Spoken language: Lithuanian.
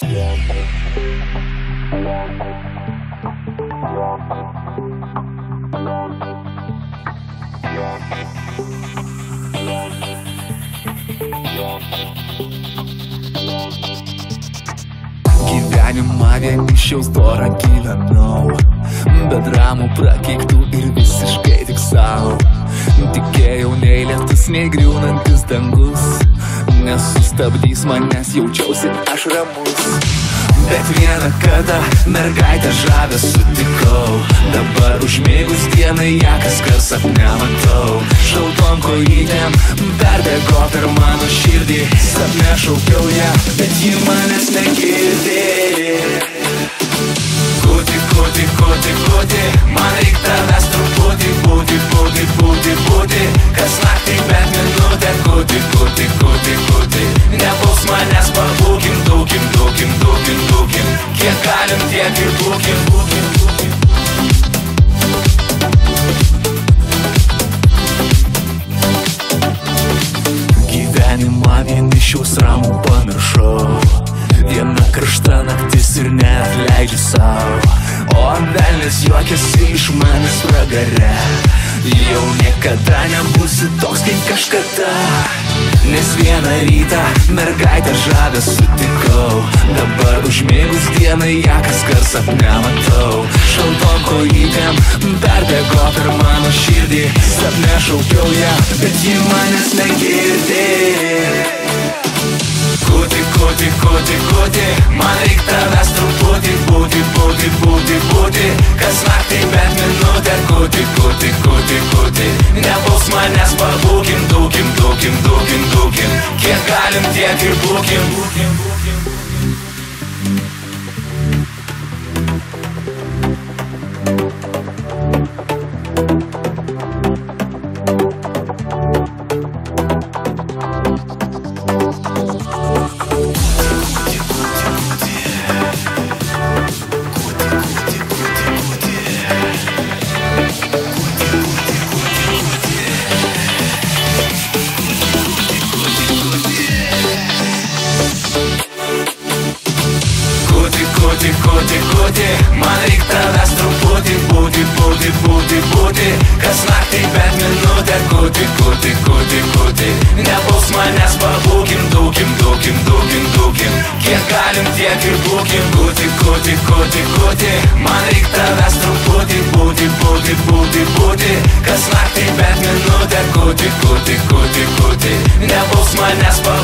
Gyvenimą vienišiaus dorą gyvenau Be dramų prakeiktų ir visiškai tik savo Tikėjau nei lietus, nei griūnantis dangus Nesustabdys manęs, jaučiausi aš ramus. Bet vieną kartą mergaitę žavę sutikau. Dabar užmėgus dienai ją kas kart sapne matau Šaltom kojytėm perbėgo per mano širdį Sapne šaukiau ją, bet ji manęs negirdi Gyvenimą vienišiaus ramų pamiršau Viena karšta naktis ir net leidžiu savo O velnis juokiasi iš manęs pragare. Jau niekada nebūsi toks kaip kažkada. Nes vieną rytą mergaitę žavę sutikau. Dabar užmėgus dienai ją kas kart sapne matau Šaltom kojytėm perbėgo per mano širdį. Sapne šaukiau ją, bet ji manęs negirdi Kuti, kuti, kuti Man reik tavęs truputį būti, būti, būti, būti. Kas naktį bent minutę Kuti, kuti, kuti, kuti Nepuls manęs pabūkim, dūkim, dūkim, dūkim, dūkim. Kiek galim, tiek ir būkim, būkim, būkim Kas naktį bent minutę Kuti, kuti, kuti, kuti Nepuls manęs pabūkim, dūkim, dūkim, dūkim, dūkim. Kiek galim, tiek ir būkim. Kuti, kuti, kuti, kuti Man reik tavęs truputį būti, būti, būti, būti. Kas naktį bent minutę Kuti, kuti, kuti, kuti Nepuls manęs pabūkim,